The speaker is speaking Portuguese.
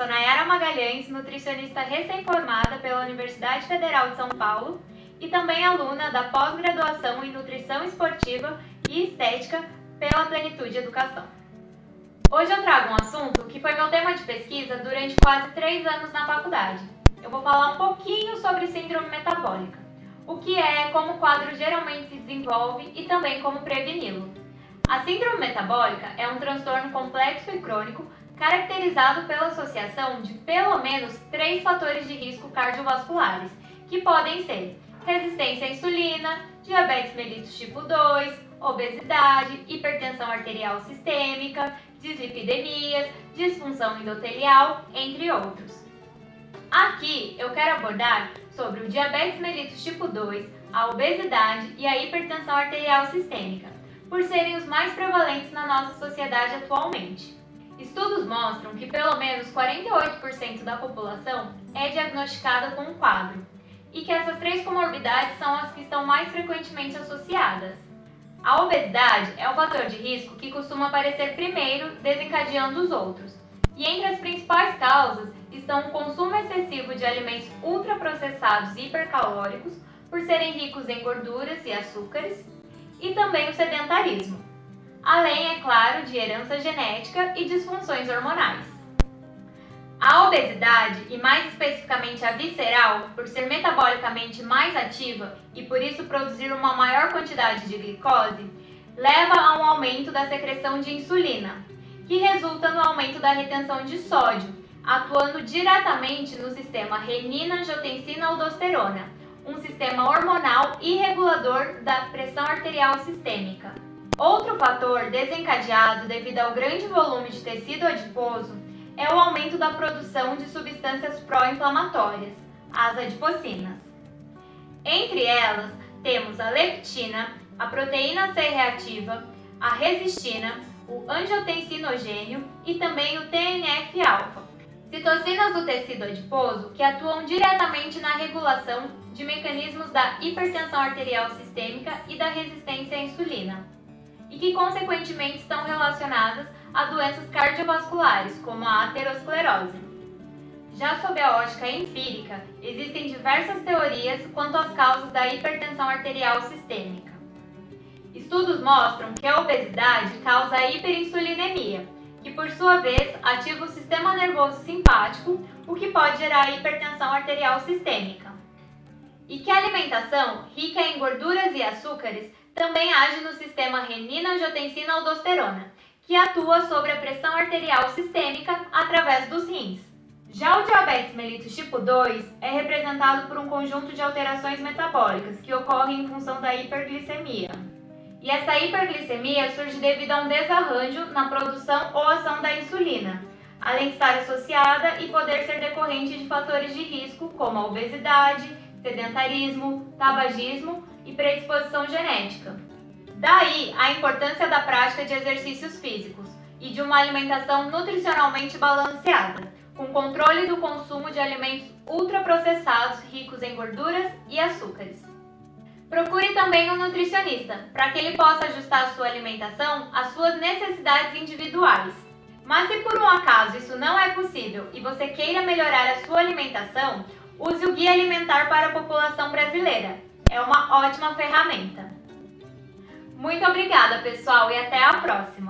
sou Nayara Magalhães, nutricionista recém-formada pela Universidade Federal de São Paulo e também aluna da pós-graduação em Nutrição Esportiva e Estética pela Plenitude Educação. Hoje eu trago um assunto que foi meu tema de pesquisa durante quase três anos na faculdade. Eu vou falar um pouquinho sobre síndrome metabólica, o que é, como o quadro geralmente se desenvolve e também como preveni-lo. A síndrome metabólica é um transtorno complexo e crônico caracterizado pela associação de pelo menos três fatores de risco cardiovasculares, que podem ser resistência à insulina, diabetes mellitus tipo 2, obesidade, hipertensão arterial sistêmica, dislipidemias, disfunção endotelial, entre outros. Aqui eu quero abordar sobre o diabetes mellitus tipo 2, a obesidade e a hipertensão arterial sistêmica, por serem os mais prevalentes na nossa sociedade atualmente. Estudos mostram que pelo menos 48% da população é diagnosticada com um quadro e que essas três comorbidades são as que estão mais frequentemente associadas. A obesidade é o fator de risco que costuma aparecer primeiro, desencadeando os outros. E entre as principais causas estão o consumo excessivo de alimentos ultraprocessados e hipercalóricos, por serem ricos em gorduras e açúcares, e também o sedentarismo além, é claro, de herança genética e disfunções hormonais. A obesidade, e mais especificamente a visceral, por ser metabolicamente mais ativa e por isso produzir uma maior quantidade de glicose, leva a um aumento da secreção de insulina, que resulta no aumento da retenção de sódio, atuando diretamente no sistema renina-angiotensina-aldosterona, um sistema hormonal e regulador da pressão arterial sistêmica. Outro fator desencadeado devido ao grande volume de tecido adiposo é o aumento da produção de substâncias pró-inflamatórias, as adipocinas. Entre elas, temos a leptina, a proteína C reativa, a resistina, o angiotensinogênio e também o TNF-alfa, citocinas do tecido adiposo que atuam diretamente na regulação de mecanismos da hipertensão arterial sistêmica e da resistência à insulina e que, consequentemente, estão relacionadas a doenças cardiovasculares, como a aterosclerose. Já sob a ótica empírica, existem diversas teorias quanto às causas da hipertensão arterial sistêmica. Estudos mostram que a obesidade causa a hiperinsulinemia, que por sua vez ativa o sistema nervoso simpático, o que pode gerar hipertensão arterial sistêmica. E que a alimentação rica em gorduras e açúcares também age no sistema renina-angiotensina-aldosterona, que atua sobre a pressão arterial sistêmica através dos rins. Já o diabetes mellitus tipo 2 é representado por um conjunto de alterações metabólicas que ocorrem em função da hiperglicemia. E essa hiperglicemia surge devido a um desarranjo na produção ou ação da insulina, além de estar associada e poder ser decorrente de fatores de risco como a obesidade, sedentarismo, tabagismo e predisposição genética. Daí a importância da prática de exercícios físicos e de uma alimentação nutricionalmente balanceada, com controle do consumo de alimentos ultraprocessados ricos em gorduras e açúcares. Procure também um nutricionista, para que ele possa ajustar a sua alimentação às suas necessidades individuais. Mas se por um acaso isso não é possível e você queira melhorar a sua alimentação, use o Guia Alimentar para a População Brasileira, é uma ótima ferramenta. Muito obrigada, pessoal, e até a próxima!